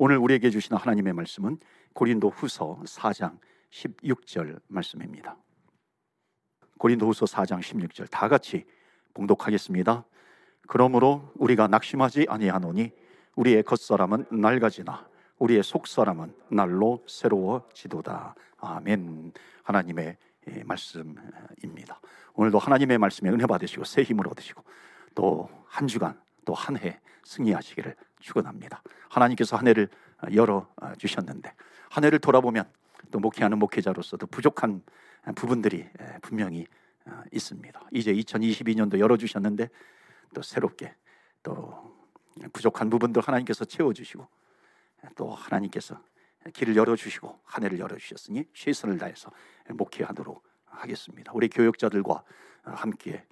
오늘 우리에게 주시는 하나님의 말씀은 고린도 후서 4장 16절 말씀입니다. 고린도 후서 4장 16절 다 같이 봉독하겠습니다. 그러므로 우리가 낙심하지 아니하노니 우리의 겉사람은 낡아지나 우리의 속사람은 날로 새로워지도다. 아멘. 하나님의 예, 말씀입니다. 오늘도 하나님의 말씀에 은혜 받으시고 새 힘을 얻으시고 또 한 주간 또 한 해 승리하시기를 축원합니다. 하나님께서 한 해를 열어 주셨는데 한 해를 돌아보면 또 목회하는 목회자로서도 부족한 부분들이 분명히 어, 있습니다. 이제 2022년도 열어 주셨는데 또 새롭게 또 부족한 부분들 하나님께서 채워 주시고 또 하나님께서 길을 열어 주시고 한 해를 열어 주셨으니 최선을 다해서 목회하도록 하겠습니다. 우리 교육자들과 함께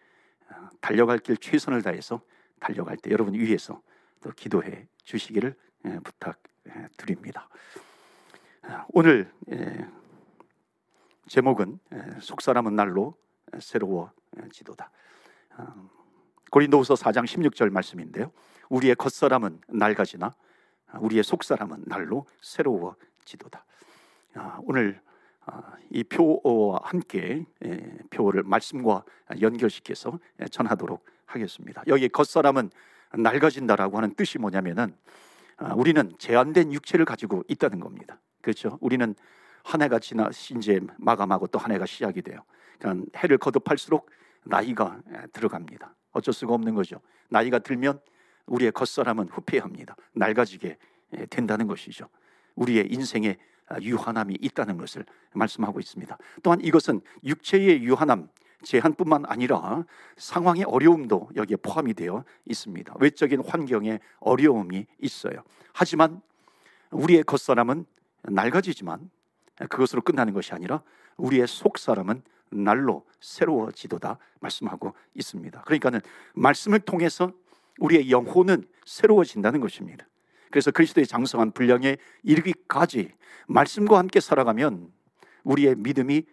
어, 달려갈 길 최선을 다해서 달려갈 때 여러분 위해서 또 기도해 주시기를 예, 부탁드립니다. 어, 오늘 예, 제목은 예, 속사람은 날로 새로워지도다. 어, 고린도후서 4장 16절 말씀인데요. 우리의 겉사람은 낡아지나 우리의 속사람은 날로 새로워지도다. 아, 오늘 아, 이 표와 함께 예, 표를 말씀과 연결시켜서 전하도록 하겠습니다. 여기 겉사람은 낡아진다라고 하는 뜻이 뭐냐면은 아, 우리는 제한된 육체를 가지고 있다는 겁니다. 그렇죠? 우리는 한 해가 지나 이제 마감하고 또 한 해가 시작이 돼요. 그러니까 해를 거듭할수록 나이가 들어갑니다. 어쩔 수가 없는 거죠. 나이가 들면 우리의 겉사람은 후퇴합니다. 낡아지게 된다는 것이죠. 우리의 인생에 유한함이 있다는 것을 말씀하고 있습니다. 또한 이것은 육체의 유한함, 제한뿐만 아니라 상황의 어려움도 여기에 포함이 되어 있습니다. 외적인 환경에 어려움이 있어요. 하지만 우리의 겉사람은 낡아지지만 그것으로 끝나는 것이 아니라 우리의 속사람은 날로 새로워지도다 말씀하고 있습니다. 그러니까는 말씀을 통해서 우리의 영혼은 새로워진다는 것입니다. 그래서 그리스도의 장성한 분량에 이르기까지 말씀과 함께 살아가면 우리의 믿음이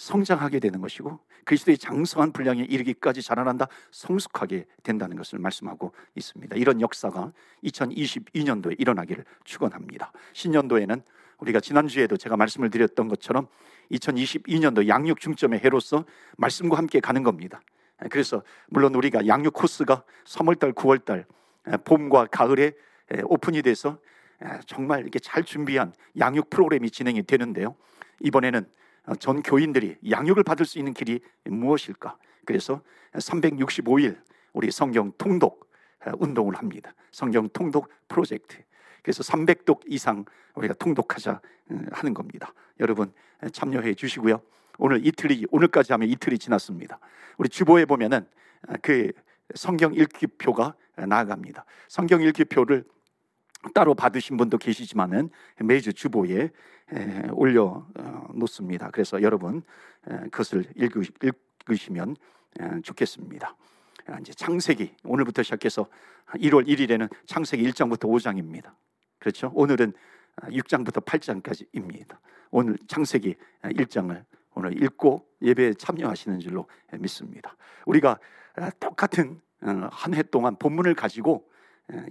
성장하게 되는 것이고 그리스도의 장성한 분량에 이르기까지 자라난다 성숙하게 된다는 것을 말씀하고 있습니다. 이런 역사가 2022년도에 일어나기를 축원합니다. 신년도에는 우리가 지난주에도 제가 말씀을 드렸던 것처럼 2022년도 양육 중점의 해로서 말씀과 함께 가는 겁니다. 그래서 물론 우리가 양육 코스가 3월달, 9월달 봄과 가을에 오픈이 돼서 정말 이렇게 잘 준비한 양육 프로그램이 진행이 되는데요. 이번에는 전 교인들이 양육을 받을 수 있는 길이 무엇일까? 그래서 365일 우리 성경 통독 운동을 합니다. 성경 통독 프로젝트. 그래서 300독 이상 우리가 통독하자 음, 하는 겁니다. 여러분 참여해 주시고요. 오늘 이틀이 오늘까지 하면 이틀이 지났습니다. 우리 주보에 보면은 그 성경 읽기표가 나아갑니다. 성경 읽기표를 따로 받으신 분도 계시지만은 매주 주보에 올려 어, 놓습니다. 그래서 여러분 그것을 읽으시면 좋겠습니다. 아, 이제 창세기 오늘부터 시작해서 1월 1일에는 창세기 1장부터 5장입니다. 그렇죠? 오늘은 6장부터 아, 8장까지입니다. 오늘 창세기 1장을 오늘 읽고 예배에 참여하시는 줄로 믿습니다. 우리가 똑같은 어, 한해 동안 본문을 가지고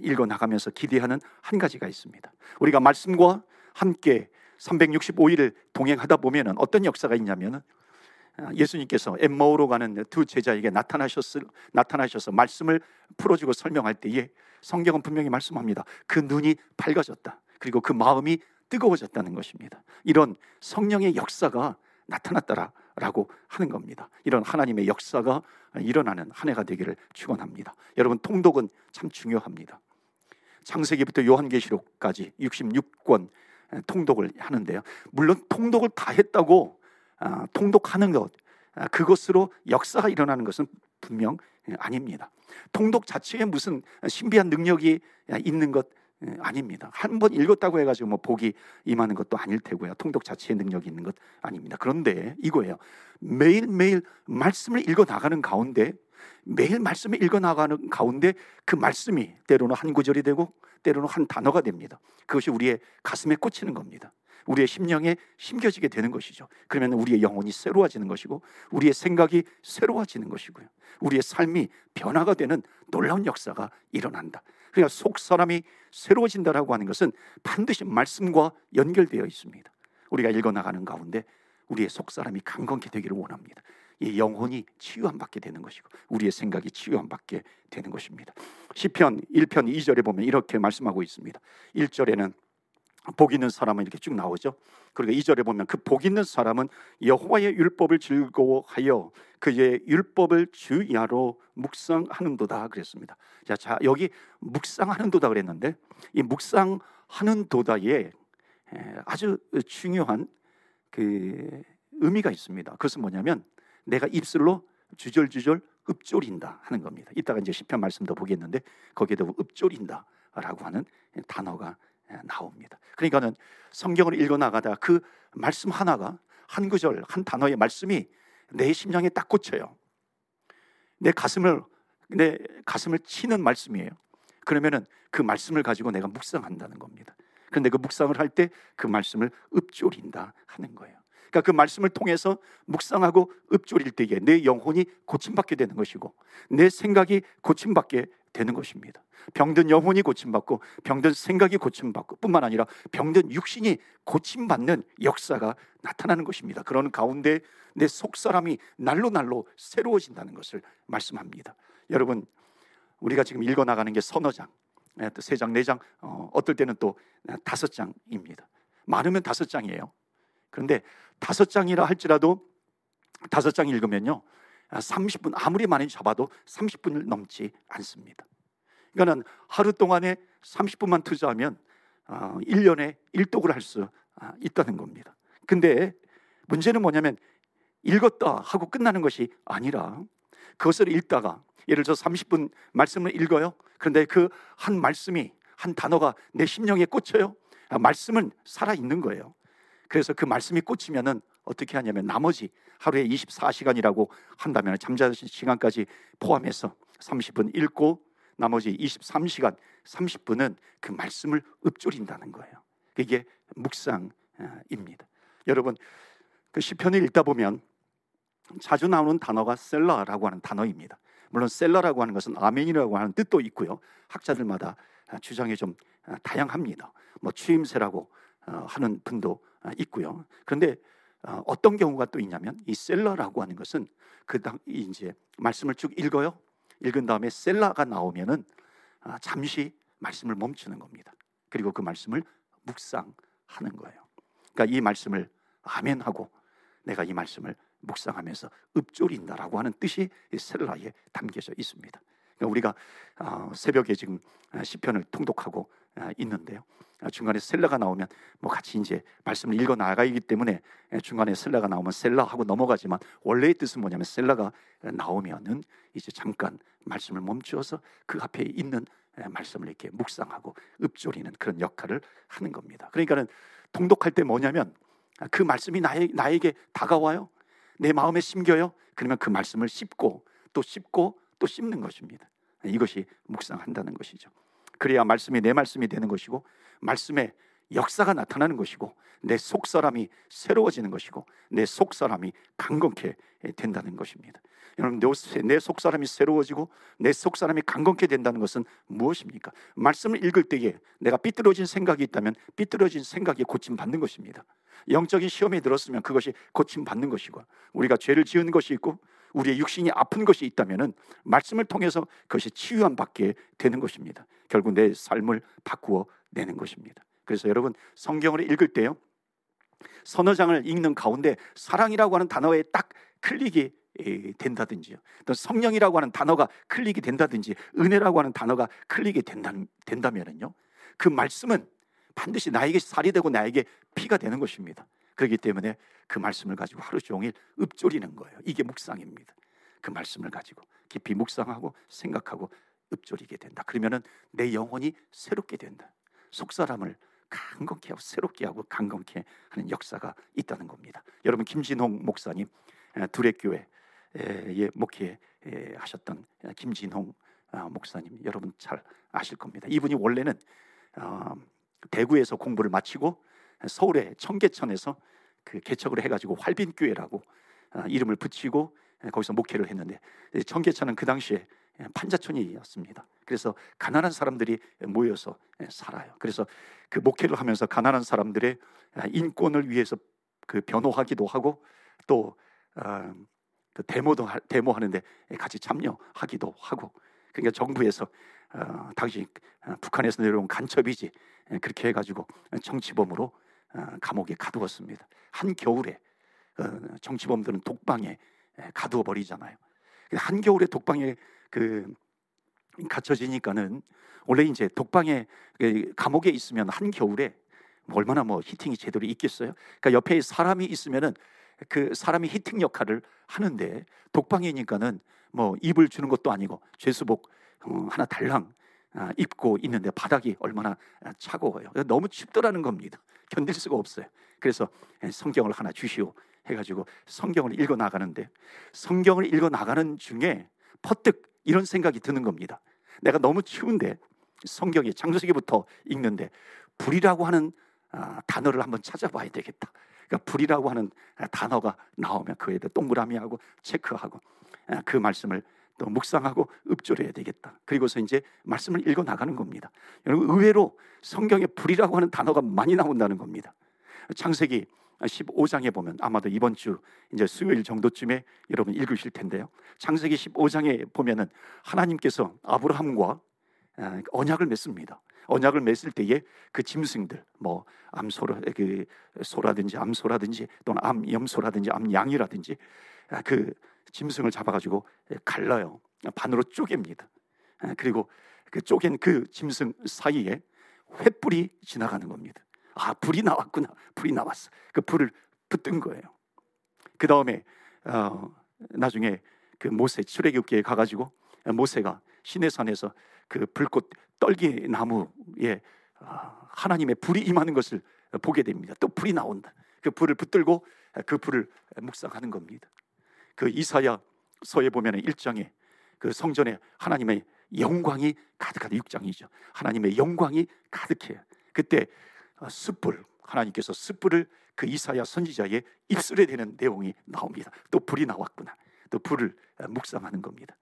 읽어 나가면서 기대하는 한 가지가 있습니다. 우리가 말씀과 함께 365일을 동행하다 보면 어떤 역사가 있냐면 아, 예수님께서 엠마오로 가는 두 제자에게 나타나셨을, 나타나셔서 말씀을 풀어주고 설명할 때에 성경은 분명히 말씀합니다. 그 눈이 밝아졌다. 그리고 그 마음이 뜨거워졌다는 것입니다. 이런 성령의 역사가 나타났다라고 하는 겁니다. 이런 하나님의 역사가 일어나는 한 해가 되기를 축원합니다. 여러분 통독은 참 중요합니다. 창세기부터 요한계시록까지 66권 통독을 하는데요. 물론 통독을 다 했다고 아, 통독하는 것 아, 그것으로 역사가 일어나는 것은 분명 아닙니다. 통독 자체에 무슨 신비한 능력이 있는 것 아닙니다. 한 번 읽었다고 해가지고 뭐 복이 임하는 것도 아닐 테고요. 통독 자체의 능력이 있는 것 아닙니다. 그런데 이거예요. 매일 매일 말씀을 읽어 나가는 가운데 매일 말씀을 읽어 나가는 가운데 그 말씀이 때로는 한 구절이 되고 때로는 한 단어가 됩니다. 그것이 우리의 가슴에 꽂히는 겁니다. 우리의 심령에 심겨지게 되는 것이죠. 그러면 우리의 영혼이 새로워지는 것이고 우리의 생각이 새로워지는 것이고요. 우리의 삶이 변화가 되는 놀라운 역사가 일어난다. 그러니까 속 사람이 새로워진다라고 하는 것은 반드시 말씀과 연결되어 있습니다. 우리가 읽어 나가는 가운데 우리의 속 사람이 강건케 되기를 원합니다. 이 영혼이 치유함 받게 되는 것이고 우리의 생각이 치유함 받게 되는 것입니다. 시편 1편 2절에 보면 이렇게 말씀하고 있습니다. 1절에는 복 있는 사람은 이렇게 쭉 나오죠. 그리고 2절에 보면 그 복 있는 사람은 여호와의 율법을 즐거워하여 그의 율법을 주야로 묵상하는도다 그랬습니다. 자, 자 여기 묵상하는도다 그랬는데 이 묵상하는 도다에 아주 중요한 그 의미가 있습니다. 그것은 뭐냐면 내가 입술로 주절주절 읊조린다 하는 겁니다. 이따가 이제 시편 말씀도 보겠는데 거기에도 읊조린다라고 하는 단어가 나옵니다. 그러니까는 성경을 읽어 나가다 그 말씀 하나가 한 구절 한 단어의 말씀이 내 심령에 딱 꽂혀요. 내 가슴을 내 가슴을 치는 말씀이에요. 그러면은 그 말씀을 가지고 내가 묵상한다는 겁니다. 그런데 그 묵상을 할 때 그 말씀을 읊조린다 하는 거예요. 그러니까 그 말씀을 통해서 묵상하고 읊조릴 때에 내 영혼이 고침받게 되는 것이고 내 생각이 고침받게 되는 것입니다. 병든 영혼이 고침받고 병든 생각이 고침받고 뿐만 아니라 병든 육신이 고침받는 역사가 나타나는 것입니다. 그런 가운데 내 속사람이 날로 날로 새로워진다는 것을 말씀합니다. 여러분 우리가 지금 읽어 나가는 게 서너 장, 예, 세 장, 네 장, 어, 어떨 때는 또 다섯 장입니다. 많으면 다섯 장이에요. 그런데 다섯 장이라 할지라도 다섯 장 읽으면요. 30분 아무리 많이 잡아도 30분을 넘지 않습니다. 그러니까는 하루 동안에 30분만 투자하면 1년에 어, 1독을 할 수 있다는 겁니다. 근데 문제는 뭐냐면 읽었다 하고 끝나는 것이 아니라 그것을 읽다가 예를 들어 30분 말씀을 읽어요. 그런데 그 한 말씀이 한 단어가 내 심령에 꽂혀요. 아, 말씀은 살아 있는 거예요. 그래서 그 말씀이 꽂히면은 어떻게 하냐면 나머지 하루에 24시간이라고 한다면 잠자는 시간까지 포함해서 30분 읽고 나머지 23시간 30분은 그 말씀을 읊조린다는 거예요. 이게 묵상입니다. 여러분 그 시편을 읽다 보면 자주 나오는 단어가 셀라라고 하는 단어입니다. 물론 셀라라고 하는 것은 아멘이라고 하는 뜻도 있고요. 학자들마다 주장이 좀 다양합니다. 뭐 추임새라고 하는 분도 있고요. 그런데 어떤 경우가 또 있냐면 이 셀라라고 하는 것은 그당 이제 말씀을 쭉 읽어요. 읽은 다음에 셀라가 나오면은 아, 잠시 말씀을 멈추는 겁니다. 그리고 그 말씀을 묵상하는 거예요. 그러니까 이 말씀을 아멘하고 내가 이 말씀을 묵상하면서 읊조린다라고 하는 뜻이 셀라에 담겨져 있습니다. 그러니까 우리가 아, 새벽에 지금 시편을 통독하고 아, 있는데요. 중간에 셀라가 나오면 뭐 같이 이제 말씀을 읽어 나가기 때문에 중간에 셀라가 나오면 셀라 하고 넘어가지만 원래의 뜻은 뭐냐면 셀라가 나오면은 이제 잠깐 말씀을 멈추어서 그 앞에 있는 말씀을 이렇게 묵상하고 읊조리는 그런 역할을 하는 겁니다. 그러니까는 통독할 때 뭐냐면 그 말씀이 나에, 나에게 다가와요. 내 마음에 심겨요. 그러면 그 말씀을 씹고 또 씹고 또 씹는 것입니다. 이것이 묵상한다는 것이죠. 그래야 말씀이 내 말씀이 되는 것이고 말씀의 역사가 나타나는 것이고 내 속사람이 새로워지는 것이고 내 속사람이 강건케 된다는 것입니다. 여러분 내 속사람이 새로워지고 내 속사람이 강건케 된다는 것은 무엇입니까? 말씀을 읽을 때에 내가 삐뚤어진 생각이 있다면 삐뚤어진 생각이 고침 받는 것입니다. 영적인 시험에 들었으면 그것이 고침 받는 것이고 우리가 죄를 지은 것이 있고 우리의 육신이 아픈 것이 있다면은 말씀을 통해서 그것이 치유함 받게 되는 것입니다. 결국 내 삶을 바꾸어 내는 것입니다. 그래서 여러분 성경을 읽을 때요. 서너 장을 읽는 가운데 사랑이라고 하는 단어에 딱 클릭이 된다든지요. 또 성령이라고 하는 단어가 클릭이 된다든지 은혜라고 하는 단어가 클릭이 된다, 된다면은요. 그 말씀은 반드시 나에게 살이 되고 나에게 피가 되는 것입니다. 그렇기 때문에 그 말씀을 가지고 하루 종일 읊조리는 거예요. 이게 묵상입니다. 그 말씀을 가지고 깊이 묵상하고 생각하고 읊조리게 된다. 그러면은 내 영혼이 새롭게 된다. 속 사람을 강건케 하고 새롭게 하고 강건케 하는 역사가 있다는 겁니다. 여러분 김진홍 목사님 두레교회에 목회 하셨던 김진홍 아, 목사님 여러분 잘 아실 겁니다. 이분이 원래는 어, 대구에서 공부를 마치고 서울의 청계천에서 그 개척을 해가지고 활빈교회라고 아, 이름을 붙이고 거기서 목회를 했는데 청계천은 그 당시에 예, 판자촌이었습니다. 그래서 가난한 사람들이 모여서 예, 살아요. 그래서 그 목회를 하면서 가난한 사람들의 아, 인권을 위해서 그 변호하기도 하고 또 어, 그 데모도 데모하는데 같이 참여하기도 하고 그러니까 정부에서 어, 당시 어, 북한에서 내려온 간첩이지 예, 그렇게 해가지고 정치범으로 어, 감옥에 가두었습니다. 한 겨울에 어, 정치범들은 독방에 예, 가두어 버리잖아요. 한 겨울에 독방에 그 갇혀지니까는 원래 이제 독방에 그 감옥에 있으면 한 겨울에 뭐 얼마나 뭐 히팅이 제대로 있겠어요? 그러니까 옆에 사람이 있으면은 그 사람이 히팅 역할을 하는데 독방이니까는 뭐 입을 주는 것도 아니고 죄수복 어, 하나 달랑 아, 입고 있는데 바닥이 얼마나 차가워요. 너무 춥더라는 겁니다. 견딜 수가 없어요. 그래서 예, 성경을 하나 주시오 해가지고 성경을 읽어 나가는데 성경을 읽어 나가는 중에 퍼뜩 이런 생각이 드는 겁니다. 내가 너무 추운데 성경의 창세기부터 읽는데 불이라고 하는 아, 단어를 한번 찾아봐야 되겠다. 그러니까 불이라고 하는 단어가 나오면 그에 대해 동그라미하고 체크하고 아, 그 말씀을 또 묵상하고 읊조려야 되겠다. 그리고서 이제 말씀을 읽어 나가는 겁니다. 여러분 의외로 성경에 불이라고 하는 단어가 많이 나온다는 겁니다. 창세기 15장에 보면 아마도 이번 주 이제 수요일 정도쯤에 여러분 읽으실 텐데요. 창세기 15장에 보면은 하나님께서 아브라함과 아, 언약을 맺습니다. 언약을 맺을 때에 그 짐승들 뭐 암소라 그 소라든지 암소라든지 또는 암염소라든지 암양이라든지 아, 그 짐승을 잡아가지고 갈라요. 반으로 쪼갭니다. 아, 그리고 그 쪼갠 그 짐승 사이에 횃불이 지나가는 겁니다. 아 불이 나왔구나. 불이 나왔어. 그 불을 붙든 거예요. 그 다음에 어, 나중에 그 모세 출애굽기에 가가지고 모세가 시내산에서 그 불꽃 떨기 나무에 어, 하나님의 불이 임하는 것을 보게 됩니다. 또 불이 나온다. 그 불을 붙들고 그 불을 묵상하는 겁니다. 그 이사야 서에 보면 1장에 그 성전에 하나님의 영광이 가득하다 6장이죠. 하나님의 영광이 가득해요. 그때 어, 숯불 하나님께서 숯불을 그 이사야 선지자의 입술에 대는 내용이 나옵니다. 또 불이 나왔구나. 또 불을 어, 묵상하는 겁니다.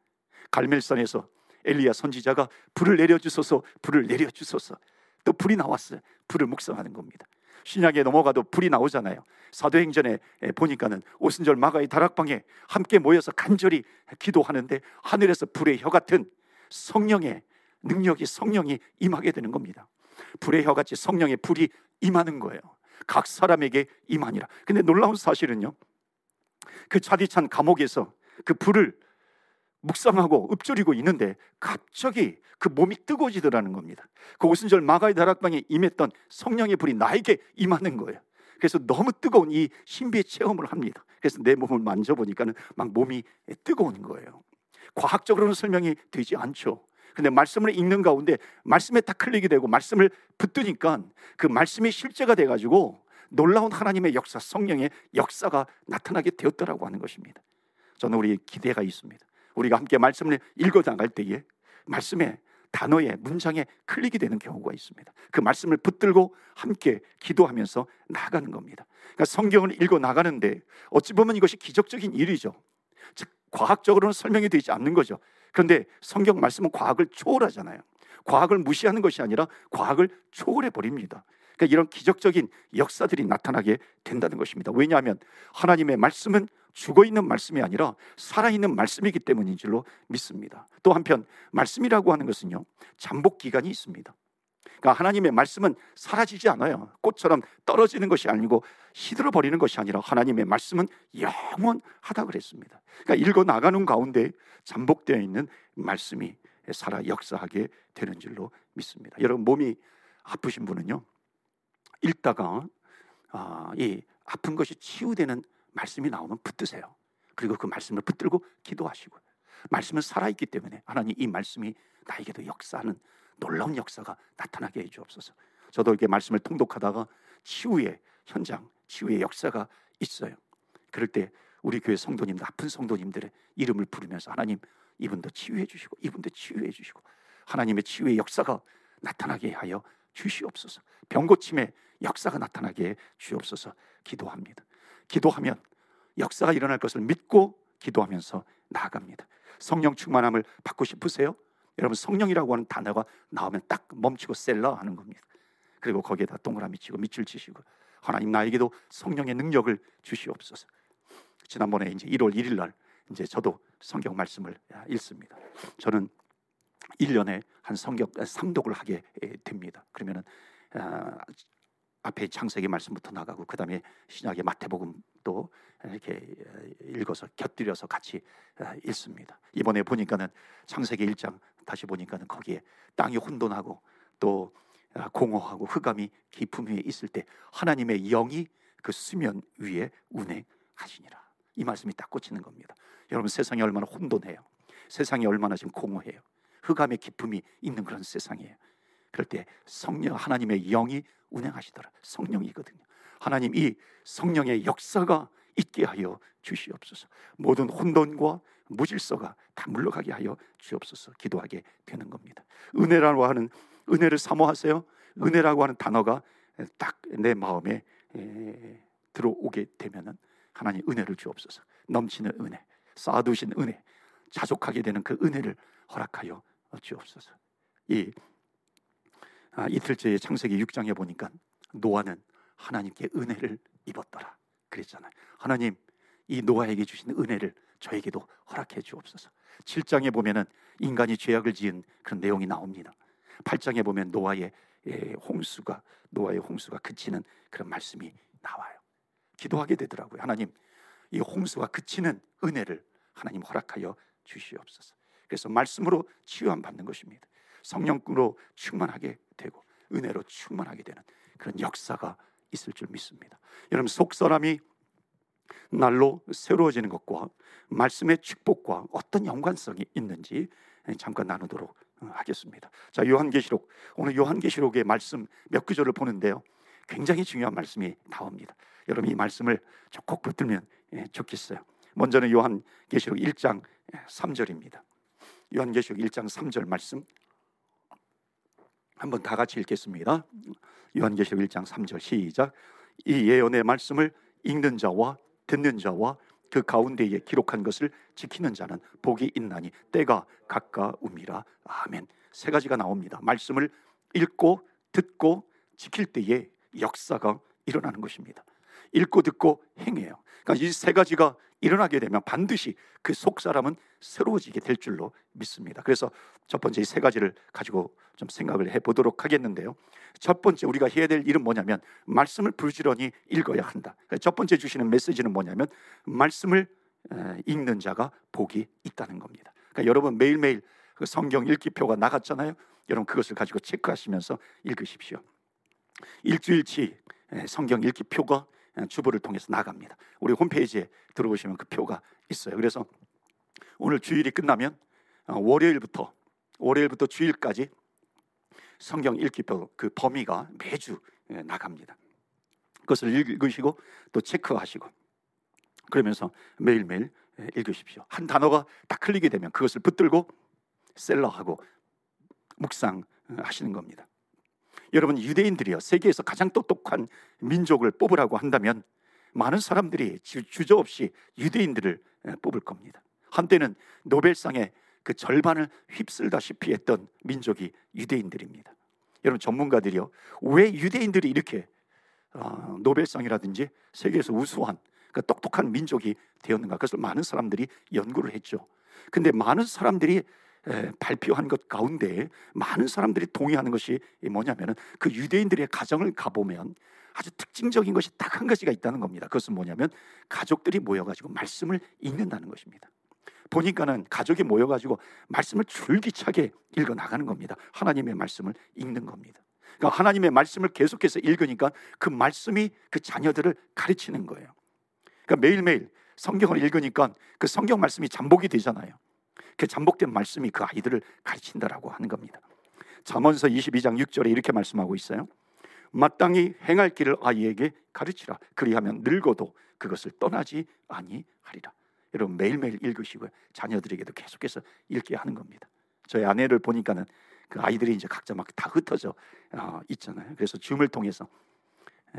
갈멜산에서 엘리야 선지자가 불을 내려 주소서, 불을 내려 주소서. 또 불이 나왔어요. 불을 묵상하는 겁니다. 신약에 넘어가도 불이 나오잖아요. 사도행전에 보니까는 오순절 마가의 다락방에 함께 모여서 간절히 기도하는데 하늘에서 불의 혀 같은 성령의 능력이 성령이 임하게 되는 겁니다. 불의 혀같이 성령의 불이 임하는 거예요. 각 사람에게 임하니라. 근데 놀라운 사실은요. 그 차디찬 감옥에서 그 불을 묵상하고 읊조리고 있는데 갑자기 그 몸이 뜨거워지더라는 겁니다. 그 오순절 마가의 다락방에 임했던 성령의 불이 나에게 임하는 거예요. 그래서 너무 뜨거운 이 신비의 체험을 합니다. 그래서 내 몸을 만져보니까는 막 몸이 뜨거운 거예요. 과학적으로는 설명이 되지 않죠. 근데 말씀을 읽는 가운데 말씀에 딱 클릭이 되고 말씀을 붙드니까 그 말씀이 실제가 돼가지고 놀라운 하나님의 역사, 성령의 역사가 나타나게 되었더라고 하는 것입니다. 저는 우리 기대가 있습니다. 우리가 함께 말씀을 읽어 나갈 때에 말씀에 단어에 문장에 클릭이 되는 경우가 있습니다. 그 말씀을 붙들고 함께 기도하면서 나가는 겁니다. 그러니까 성경을 읽어 나가는데 어찌 보면 이것이 기적적인 일이죠. 즉 과학적으로는 설명이 되지 않는 거죠. 그런데 성경 말씀은 과학을 초월하잖아요. 과학을 무시하는 것이 아니라 과학을 초월해 버립니다. 그러니까 이런 기적적인 역사들이 나타나게 된다는 것입니다. 왜냐하면 하나님의 말씀은 죽어 있는 말씀이 아니라 살아 있는 말씀이기 때문인 줄로 믿습니다. 또 한편 말씀이라고 하는 것은요 잠복 기간이 있습니다. 그러니까 하나님의 말씀은 사라지지 않아요. 꽃처럼 떨어지는 것이 아니고 시들어 버리는 것이 아니라 하나님의 말씀은 영원하다 그랬습니다. 그러니까 읽어 나가는 가운데 잠복되어 있는 말씀이 살아 역사하게 되는 줄로 믿습니다. 여러분 몸이 아프신 분은요 읽다가 아, 이 아픈 것이 치유되는 말씀이 나오면 붙드세요. 그리고 그 말씀을 붙들고 기도하시고 말씀은 살아있기 때문에 하나님 이 말씀이 나에게도 역사하는 놀라운 역사가 나타나게 해주옵소서. 저도 이렇게 말씀을 통독하다가 치유의 현장, 치유의 역사가 있어요. 그럴 때 우리 교회 성도님들, 아픈 성도님들의 이름을 부르면서 하나님 이분도 치유해 주시고 이분도 치유해 주시고 하나님의 치유의 역사가 나타나게 하여 주시옵소서. 병 고침의 역사가 나타나게 주옵소서 기도합니다. 기도하면 역사가 일어날 것을 믿고 기도하면서 나아갑니다. 성령 충만함을 받고 싶으세요? 여러분 성령이라고 하는 단어가 나오면 딱 멈추고 셀러 하는 겁니다. 그리고 거기에다 동그라미 치고 밑줄 치시고 하나님 나에게도 성령의 능력을 주시옵소서. 지난번에 이제 1월 1일 날 이제 저도 성경 말씀을 읽습니다. 저는 1년에 한 성경 3독을 하게 됩니다. 그러면은 아, 앞에 창세기 말씀부터 나가고 그 다음에 신약의 마태복음 또 이렇게 읽어서 곁들여서 같이 읽습니다. 이번에 보니까는 창세기 1장 다시 보니까는 거기에 땅이 혼돈하고 또 아, 공허하고 흑암이 깊음 위에 있을 때 하나님의 영이 그 수면 위에 운행하시니라. 이 말씀이 딱 꽂히는 겁니다. 여러분 세상이 얼마나 혼돈해요. 세상이 얼마나 지금 공허해요. 흑암의 기품이 있는 그런 세상이에요. 그럴 때 성령 하나님의 영이 운행하시더라. 성령이거든요. 하나님 이 성령의 역사가 있게 하여 주시옵소서. 모든 혼돈과 무질서가 다 물러가게 하여 주옵소서. 기도하게 되는 겁니다. 은혜라고 하는 은혜를 사모하세요. 은혜라고 하는 단어가 딱 내 마음에 들어오게 되면은 하나님 은혜를 주옵소서. 넘치는 은혜, 쌓아두신 은혜, 자족하게 되는 그 은혜를 허락하여 주옵소서. 이 아, 이틀째 창세기 6장에 보니까 노아는 하나님께 은혜를 입었더라. 그랬잖아요. 하나님 이 노아에게 주신 은혜를 저에게도 허락해 주옵소서. 7장에 보면은 인간이 죄악을 지은 그런 내용이 나옵니다. 8장에 보면 노아의 예, 홍수가 노아의 홍수가 그치는 그런 말씀이 나와요. 기도하게 되더라고요. 하나님 이 홍수가 그치는 은혜를 하나님 허락하여 주시옵소서. 그래서 말씀으로 치유함 받는 것입니다. 성령으로 충만하게 되고 은혜로 충만하게 되는 그런 역사가 있을 줄 믿습니다. 여러분 속 사람이 날로 새로워지는 것과 말씀의 축복과 어떤 연관성이 있는지 잠깐 나누도록 하겠습니다. 자, 요한계시록 오늘 요한계시록의 말씀 몇 구절을 보는데요. 굉장히 중요한 말씀이 나옵니다. 여러분 이 말씀을 꼭 붙들면 예, 좋겠어요. 먼저는 요한계시록 1장 3절입니다. 요한계시록 1장 3절 말씀 한번 다 같이 읽겠습니다. 요한계시록 1장 3절 시작. 이 예언의 말씀을 읽는 자와 듣는 자와 그 가운데에 기록한 것을 지키는 자는 복이 있나니 때가 가까움이라. 아멘. 세 가지가 나옵니다. 말씀을 읽고 듣고 지킬 때에 역사가 일어나는 것입니다. 읽고 듣고 행해요. 그러니까 이 세 가지가 일어나게 되면 반드시 그 속 사람은 새로워지게 될 줄로 믿습니다. 그래서 첫 번째 이 세 가지를 가지고 좀 생각을 해 보도록 하겠는데요. 첫 번째 우리가 해야 될 일은 뭐냐면 말씀을 부지런히 읽어야 한다. 첫 번째 주시는 메시지는 뭐냐면 말씀을 읽는 자가 복이 있다는 겁니다. 그러니까 여러분 매일매일 그 성경 읽기표가 나갔잖아요. 여러분 그것을 가지고 체크하시면서 읽으십시오. 일주일치 성경 읽기표가 주보를 통해서 나갑니다. 우리 홈페이지에 들어오시면 그 표가 있어요. 그래서 오늘 주일이 끝나면 어, 월요일부터 월요일부터 주일까지 성경 읽기표 그 범위가 매주 나갑니다. 그것을 읽으시고 또 체크하시고 그러면서 매일매일 읽으십시오. 한 단어가 딱 흘리게 되면 그것을 붙들고 셀러하고 묵상하시는 겁니다. 여러분 유대인들이요 세계에서 가장 똑똑한 민족을 뽑으라고 한다면 많은 사람들이 주저없이 유대인들을 뽑을 겁니다. 한때는 노벨상의 그 절반을 휩쓸다시피 했던 민족이 유대인들입니다. 여러분 전문가들이요 왜 유대인들이 이렇게 어, 노벨상이라든지 세계에서 우수한 그 똑똑한 민족이 되었는가 그것을 많은 사람들이 연구를 했죠. 근데 많은 사람들이 발표한 것 가운데 많은 사람들이 동의하는 것이 뭐냐면은 그 유대인들의 가정을 가보면 아주 특징적인 것이 딱 한 가지가 있다는 겁니다. 그것은 뭐냐면 가족들이 모여가지고 말씀을 읽는다는 것입니다. 보니까는 가족이 모여가지고 말씀을 줄기차게 읽어 나가는 겁니다. 하나님의 말씀을 읽는 겁니다. 그러니까 하나님의 말씀을 계속해서 읽으니까 그 말씀이 그 자녀들을 가르치는 거예요. 그러니까 매일매일 성경을 읽으니까 그 성경 말씀이 잠복이 되잖아요. 그 잠복된 말씀이 그 아이들을 가르친다라고 하는 겁니다. 잠언서 22장 6절에 이렇게 말씀하고 있어요. 마땅히 행할 길을 아이에게 가르치라. 그리하면 늙어도 그것을 떠나지 아니하리라. 여러분 매일매일 읽으시고요. 자녀들에게도 계속해서 읽게 하는 겁니다. 저희 아내를 보니까는 그 아이들이 이제 각자 막 다 흩어져 어, 있잖아요. 그래서 줌을 통해서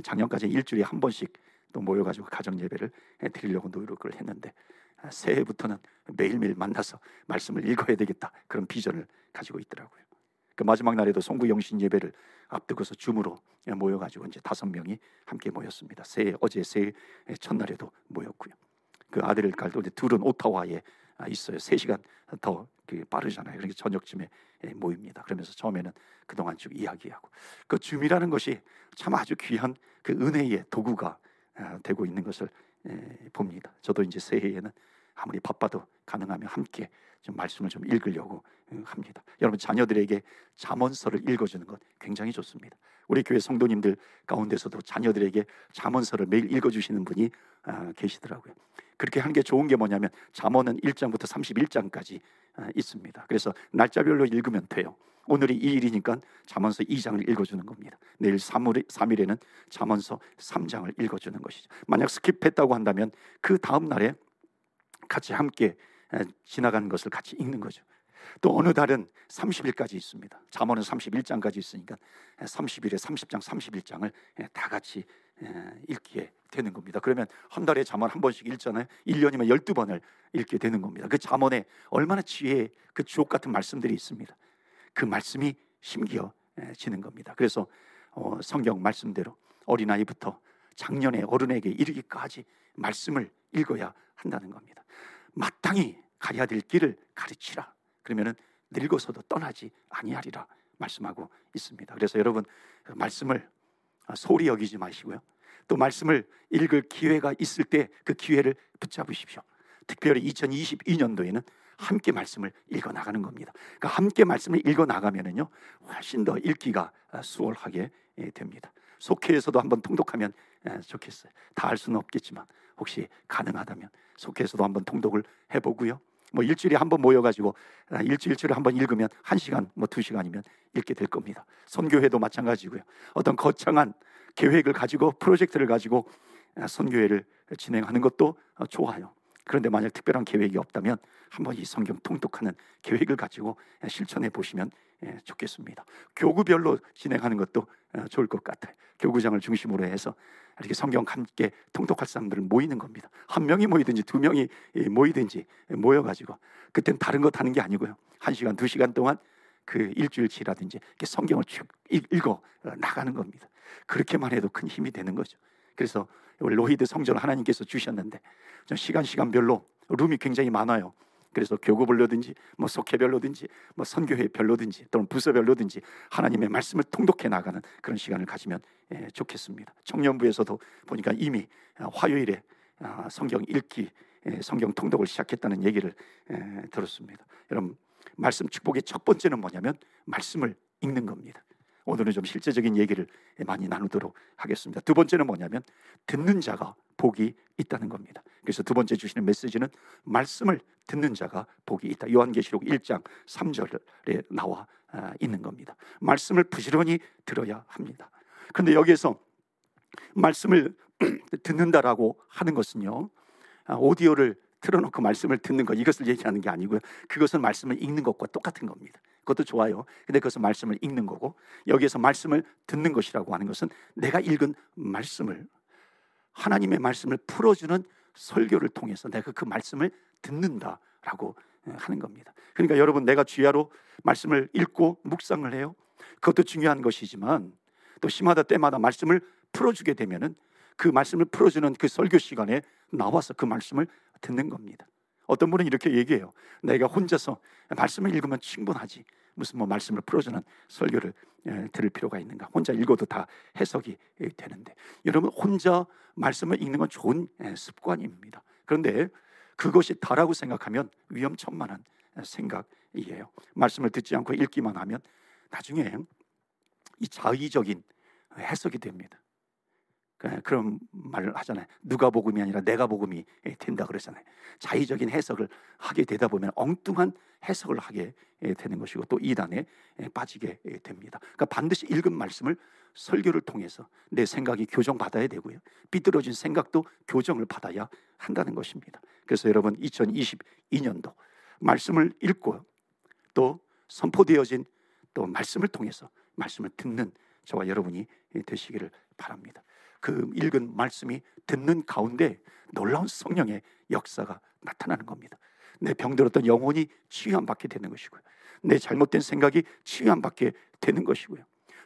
작년까지 일주일에 한 번씩 또 모여가지고 가정 예배를 드리려고 노력을 했는데 새해부터는 매일매일 만나서 말씀을 읽어야 되겠다 그런 비전을 가지고 있더라고요. 그 마지막 날에도 송구 영신 예배를 앞두고서 줌으로 모여가지고 이제 다섯 명이 함께 모였습니다. 새해 어제 새해 첫날에도 모였고요. 그 아들을 갈도 이제 둘은 오타와에 있어요. 세 시간 더그 빠르잖아요. 그러니까 저녁쯤에 모입니다. 그러면서 처음에는 그동안 쭉 이야기하고 그 줌이라는 것이 참 아주 귀한 그 은혜의 도구가 아, 되고 있는 것을 봅니다. 저도 이제 새해에는 아무리 바빠도 가능하면 함께 좀 말씀을 좀 읽으려고 합니다. 여러분 자녀들에게 잠언서를 읽어주는 것 굉장히 좋습니다. 우리 교회 성도님들 가운데서도 자녀들에게 잠언서를 매일 읽어주시는 분이 아, 계시더라고요. 그렇게 하는 게 좋은 게 뭐냐면 잠언은 1장부터 31장까지 아, 있습니다. 그래서 날짜별로 읽으면 돼요. 오늘이 2일이니까 잠언서 2장을 읽어주는 겁니다. 내일 3일, 3일에는 잠언서 3장을 읽어주는 것이죠. 만약 스킵했다고 한다면 그 다음 날에 같이 함께 지나가는 것을 같이 읽는 거죠. 또 어느 달은 30일까지 있습니다. 잠언은 31장까지 있으니까 30일에 30장, 31장을 다 같이 읽게 되는 겁니다. 그러면 한 달에 잠언 한 번씩 읽잖아요. 1년이면 12번을 읽게 되는 겁니다. 그 잠언에 얼마나 지혜의 그 주옥 같은 말씀들이 있습니다. 그 말씀이 심기어지는 겁니다. 그래서 어, 성경 말씀대로 어린아이부터 작년에 어른에게 이르기까지 말씀을 읽어야 한다는 겁니다. 마땅히 가야 될 길을 가르치라. 그러면은 늙어서도 떠나지 아니하리라 말씀하고 있습니다. 그래서 여러분 그 말씀을 소리 여기지 마시고요. 또 말씀을 읽을 기회가 있을 때 그 기회를 붙잡으십시오. 특별히 2022년도에는 함께 말씀을 읽어 나가는 겁니다. 그러니까 함께 말씀을 읽어 나가면은요 훨씬 더 읽기가 수월하게 됩니다. 속회에서도 한번 통독하면 좋겠어요. 다 할 수는 없겠지만 혹시 가능하다면 속회에서도 한번 통독을 해보고요. 뭐 일주일에 한 번 모여가지고 아, 일주일치를 한번 읽으면 한 시간 뭐 두 시간이면 읽게 될 겁니다. 선교회도 마찬가지고요. 어떤 거창한 계획을 가지고 프로젝트를 가지고 아, 선교회를 진행하는 것도 어, 좋아요. 그런데 만약 특별한 계획이 없다면 한번 이 성경 통독하는 계획을 가지고 실천해 보시면 예, 좋겠습니다. 교구별로 진행하는 것도 어, 좋을 것 같아요. 교구장을 중심으로 해서 이렇게 성경 함께 통독할 사람들을 모이는 겁니다. 한 명이 모이든지 두 명이 모이든지 모여가지고 그땐 다른 것 하는 게 아니고요. 한 시간 두 시간 동안 그 일주일치라든지 성경을 쭉 읽어 나가는 겁니다. 그렇게만 해도 큰 힘이 되는 거죠. 그래서 로히드 성전을 하나님께서 주셨는데 시간 시간별로 룸이 굉장히 많아요. 그래서 교구별로든지 뭐 속회별로든지 뭐 선교회별로든지 또는 부서별로든지 하나님의 말씀을 통독해 나가는 그런 시간을 가지면 예, 좋겠습니다. 청년부에서도 보니까 이미 어, 화요일에 아, 성경 읽기, 예, 성경 통독을 시작했다는 얘기를 예, 들었습니다. 여러분 말씀 축복의 첫 번째는 뭐냐면 말씀을 읽는 겁니다. 오늘은 좀 실제적인 얘기를 많이 나누도록 하겠습니다. 두 번째는 뭐냐면 듣는 자가 복이 있다는 겁니다. 그래서 두 번째 주시는 메시지는 말씀을 듣는 자가 복이 있다. 요한계시록 1장 3절에 나와 아, 있는 겁니다. 말씀을 부지런히 들어야 합니다. 그런데 여기에서 말씀을 듣는다라고 하는 것은요. 아, 오디오를 틀어놓고 말씀을 듣는 것 이것을 얘기하는 게 아니고요. 그것은 말씀을 읽는 것과 똑같은 겁니다. 그것도 좋아요. 근데 그것은 말씀을 읽는 거고 여기에서 말씀을 듣는 것이라고 하는 것은 내가 읽은 말씀을 하나님의 말씀을 풀어주는 설교를 통해서 내가 그 말씀을 듣는다라고 하는 겁니다. 그러니까 여러분 내가 주야로 말씀을 읽고 묵상을 해요. 그것도 중요한 것이지만 또 시마다 때마다 말씀을 풀어주게 되면은 그 말씀을 풀어주는 그 설교 시간에 나와서 그 말씀을 듣는 겁니다. 어떤 분은 이렇게 얘기해요. 내가 혼자서 말씀을 읽으면 충분하지. 무슨 뭐 말씀을 풀어주는 설교를 예, 들을 필요가 있는가? 혼자 읽어도 다 해석이 되는데 여러분 혼자 말씀을 읽는 건 좋은 예, 습관입니다. 그런데 그것이 다라고 생각하면 위험천만한 생각이에요. 말씀을 듣지 않고 읽기만 하면 나중에 이 자의적인 해석이 됩니다. 그, 그런 말을 하잖아요. 누가 복음이 아니라 내가 복음이 된다 그러잖아요. 자의적인 해석을 하게 되다 보면 엉뚱한 해석을 하게 되는 것이고 또 이단에 빠지게 됩니다. 그러니까 반드시 읽은 말씀을 설교를 통해서 내 생각이 교정받아야 되고요. 삐뚤어진 생각도 교정을 받아야 한다는 것입니다. 그래서 여러분 2022년도 말씀을 읽고 또 선포되어진 또 말씀을 통해서 말씀을 듣는 저와 여러분이 되시기를 바랍니다. 그 읽은 말씀이 듣는 가운데 놀라운 성령의 역사가 나타나는 겁니다. 내 병들었던 영혼이 치유함 받게 되는 것이고요. 내 잘못된 생각이 치유함 받게 되는 것이고요.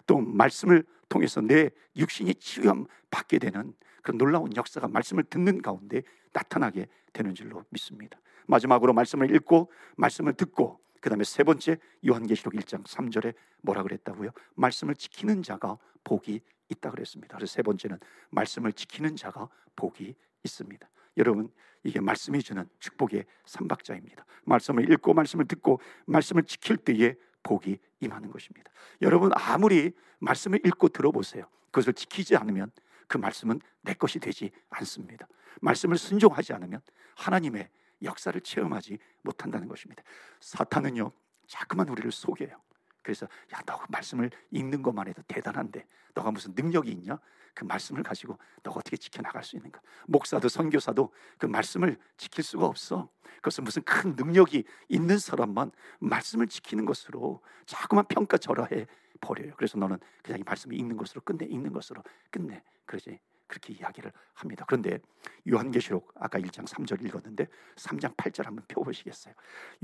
또 말씀을 통해서 내 육신이 치유함 받게 되는 그런 놀라운 역사가 말씀을 듣는 가운데 나타나게 되는 줄로 믿습니다. 마지막으로 말씀을 읽고 말씀을 듣고 그다음에 세 번째 요한계시록 1장 3절에 뭐라 그랬다고요? 말씀을 지키는 자가 복이 있다 그랬습니다. 그래서 세 번째는 말씀을 지키는 자가 복이 있습니다. 여러분 이게 말씀이 주는 축복의 삼박자입니다. 말씀을 읽고 말씀을 듣고 말씀을 지킬 때에 복이 임하는 것입니다. 여러분 아무리 말씀을 읽고 들어보세요. 그것을 지키지 않으면 그 말씀은 내 것이 되지 않습니다. 말씀을 순종하지 않으면 하나님의 역사를 체험하지 못한다는 것입니다. 사탄은요, 자꾸만 우리를 속여요. 그래서 야, 너그 말씀을 읽는 것만 해도 대단한데 너가 무슨 능력이 있냐? 그 말씀을 가지고 너가 어떻게 지켜나갈 수 있는가? 목사도 선교사도 그 말씀을 지킬 수가 없어. 그것은 무슨 큰 능력이 있는 사람만 말씀을 지키는 것으로 자꾸만 평가절하해 버려요. 그래서 너는 그냥 이 말씀을 읽는 것으로 끝내, 읽는 것으로 끝내. 그러지. 그렇게 이야기를 합니다. 그런데 요한계시록 아까 1장 3절 읽었는데 3장 8절 한번 펴보시겠어요?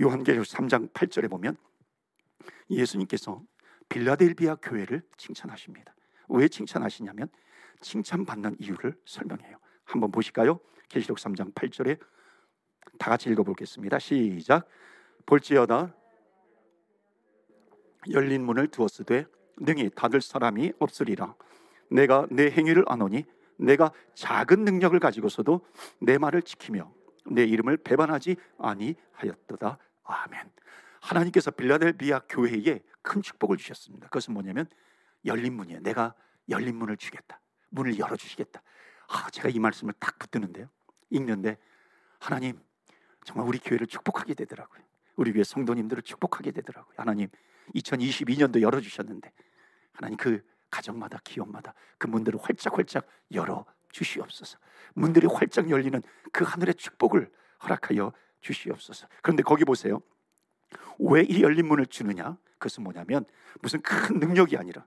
요한계시록 3장 8절에 보면 예수님께서 빌라델비아 교회를 칭찬하십니다. 왜 칭찬하시냐면 칭찬받는 이유를 설명해요. 한번 보실까요? 계시록 3장 8절에 다 같이 읽어보겠습니다. 시작. 볼지어다 열린 문을 두었으되 능히 닫을 사람이 없으리라. 내가 내 행위를 아노니 내가 작은 능력을 가지고서도 내 말을 지키며 내 이름을 배반하지 아니하였도다. 아멘. 하나님께서 빌라델비아 교회에 큰 축복을 주셨습니다. 그것은 뭐냐면 열린 문이에요. 내가 열린 문을 주겠다. 문을 열어 주시겠다. 아, 제가 이 말씀을 딱 붙드는데요. 읽는데 하나님 정말 우리 교회를 축복하게 되더라고요. 우리 교회 성도님들을 축복하게 되더라고요. 하나님 2022년도 열어 주셨는데 하나님 그 가정마다 기업마다 그 문들을 활짝활짝 열어 주시옵소서. 문들이 활짝 열리는 그 하늘의 축복을 허락하여 주시옵소서. 그런데 거기 보세요. 왜 이 열린 문을 주느냐? 그것은 뭐냐면 무슨 큰 능력이 아니라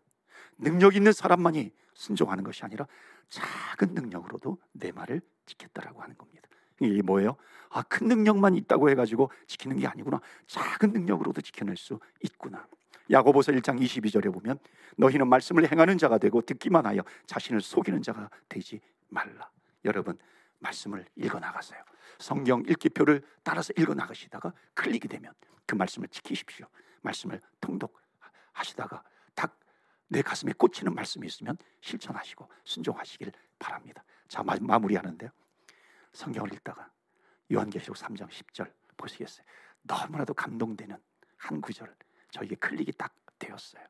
능력 있는 사람만이 순종하는 것이 아니라 작은 능력으로도 내 말을 지켰다라고 하는 겁니다. 이게 뭐예요? 아, 큰 능력만 있다고 해가지고 지키는 게 아니구나. 작은 능력으로도 지켜낼 수 있구나. 야고보서 1장 22절에 보면 너희는 말씀을 행하는 자가 되고 듣기만 하여 자신을 속이는 자가 되지 말라. 여러분 말씀을 읽어 나가세요. 성경 읽기표를 따라서 읽어 나가시다가 클릭이 되면 그 말씀을 지키십시오. 말씀을 통독하시다가 딱 내 가슴에 꽂히는 말씀이 있으면 실천하시고 순종하시길 바랍니다. 자 마무리하는데요. 성경을 읽다가 요한계시록 3장 10절 보시겠어요. 너무나도 감동되는 한 구절 저에게 클릭이 딱 되었어요.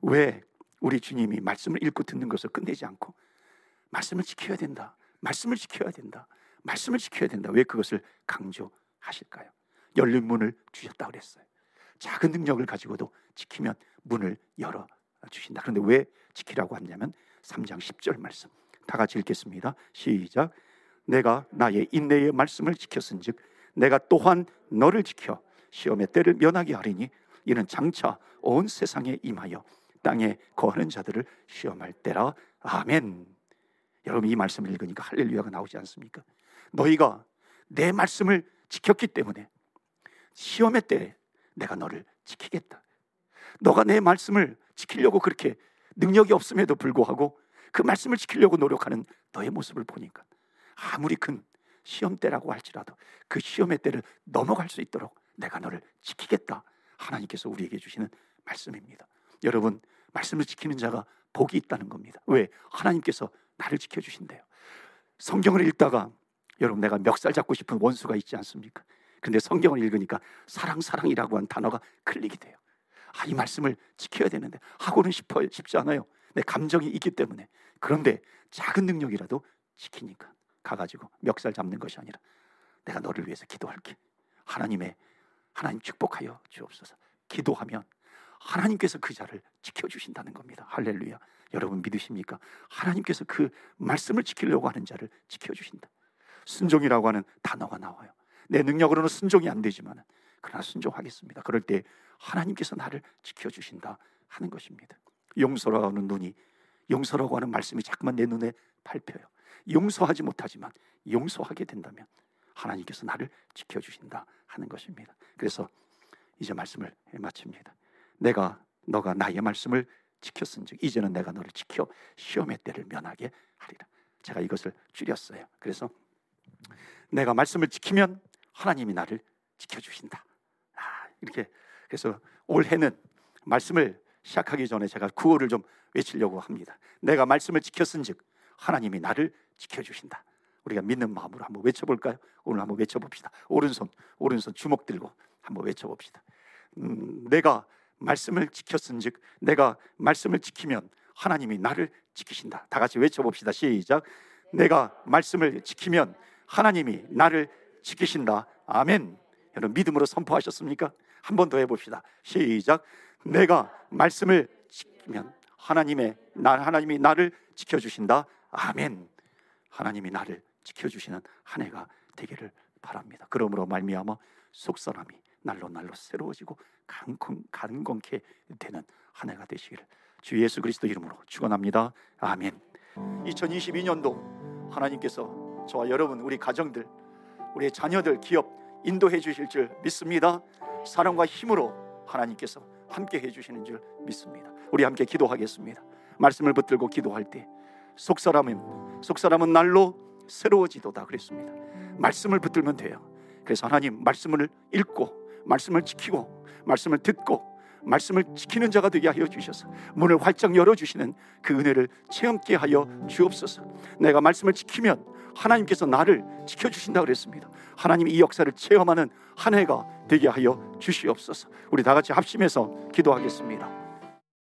왜 우리 주님이 말씀을 읽고 듣는 것을 끝내지 않고 말씀을 지켜야 된다. 말씀을 지켜야 된다. 말씀을 지켜야 된다. 왜 그것을 강조하실까요? 열린 문을 주셨다 그랬어요. 작은 능력을 가지고도 지키면 문을 열어 주신다. 그런데 왜 지키라고 하냐면 3장 10절 말씀. 다 같이 읽겠습니다. 시작. 내가 나의 인내의 말씀을 지켰은즉 내가 또한 너를 지켜 시험의 때를 면하게 하리니 이는 장차 온 세상에 임하여 땅에 거하는 자들을 시험할 때라. 아멘. 여러분 이 말씀을 읽으니까 할렐루야가 나오지 않습니까? 너희가 내 말씀을 지켰기 때문에 시험의 때 내가 너를 지키겠다. 너가 내 말씀을 지키려고 그렇게 능력이 없음에도 불구하고 그 말씀을 지키려고 노력하는 너의 모습을 보니까 아무리 큰 시험 때라고 할지라도 그 시험의 때를 넘어갈 수 있도록 내가 너를 지키겠다. 하나님께서 우리에게 주시는 말씀입니다. 여러분, 말씀을 지키는 자가 복이 있다는 겁니다. 왜? 하나님께서 나를 지켜 주신대요. 성경을 읽다가 여러분 내가 멱살 잡고 싶은 원수가 있지 않습니까? 근데 성경을 읽으니까 사랑 사랑이라고 한 단어가 클릭이 돼요. 아, 이 말씀을 지켜야 되는데 하고는 싶어 싶지 않아요. 내 감정이 있기 때문에. 그런데 작은 능력이라도 지키니까 가가지고 멱살 잡는 것이 아니라 내가 너를 위해서 기도할게. 하나님의 하나님 축복하여 주옵소서. 기도하면 하나님께서 그 자를 지켜주신다는 겁니다. 할렐루야. 여러분 믿으십니까? 하나님께서 그 말씀을 지키려고 하는 자를 지켜주신다. 순종이라고 하는 단어가 나와요. 내 능력으로는 순종이 안 되지만 그러나 순종하겠습니다. 그럴 때 하나님께서 나를 지켜주신다 하는 것입니다. 용서라는 눈이 용서라고 하는 말씀이 자꾸만 내 눈에 밟혀요. 용서하지 못하지만 용서하게 된다면 하나님께서 나를 지켜주신다 하는 것입니다. 그래서 이제 말씀을 마칩니다. 내가 너가 나의 말씀을 지켰은즉 이제는 내가 너를 지켜 시험의 때를 면하게 하리라. 제가 이것을 줄였어요. 그래서 내가 말씀을 지키면 하나님이 나를 지켜 주신다. 아, 이렇게 그래서 올해는 말씀을 시작하기 전에 제가 구호를 좀 외치려고 합니다. 내가 말씀을 지켰은즉 하나님이 나를 지켜 주신다. 우리가 믿는 마음으로 한번 외쳐볼까요? 오늘 한번 외쳐봅시다. 오른손, 오른손 주먹 들고 한번 외쳐봅시다. 음, 내가 말씀을 지켰은즉 내가 말씀을 지키면 하나님이 나를 지키신다. 다 같이 외쳐 봅시다. 시작. 내가 말씀을 지키면 하나님이 나를 지키신다. 아멘. 여러분 믿음으로 선포하셨습니까? 한 번 더 해 봅시다. 시작. 내가 말씀을 지키면 하나님의 나 하나님이 나를 지켜 주신다. 아멘. 하나님이 나를 지켜 주시는 한 해가 되기를 바랍니다. 그러므로 말미암아 속사람이 날로 날로 새로워지고 강건, 강건케 되는 한 해가 되시기를 주 예수 그리스도 이름으로 축원합니다. 아멘. 2022년도 하나님께서 저와 여러분 우리 가정들 우리의 자녀들 기업 인도해 주실 줄 믿습니다. 사랑과 힘으로 하나님께서 함께 해 주시는 줄 믿습니다. 우리 함께 기도하겠습니다. 말씀을 붙들고 기도할 때 속사람은 속사람은 날로 새로워지도다 그랬습니다. 말씀을 붙들면 돼요. 그래서 하나님 말씀을 읽고 말씀을 지키고 말씀을 듣고 말씀을 지키는 자가 되게 하여 주셔서 문을 활짝 열어 주시는 그 은혜를 체험케 하여 주옵소서. 내가 말씀을 지키면 하나님께서 나를 지켜 주신다 그랬습니다. 하나님이 이 역사를 체험하는 한 해가 되게 하여 주시옵소서. 우리 다 같이 합심해서 기도하겠습니다.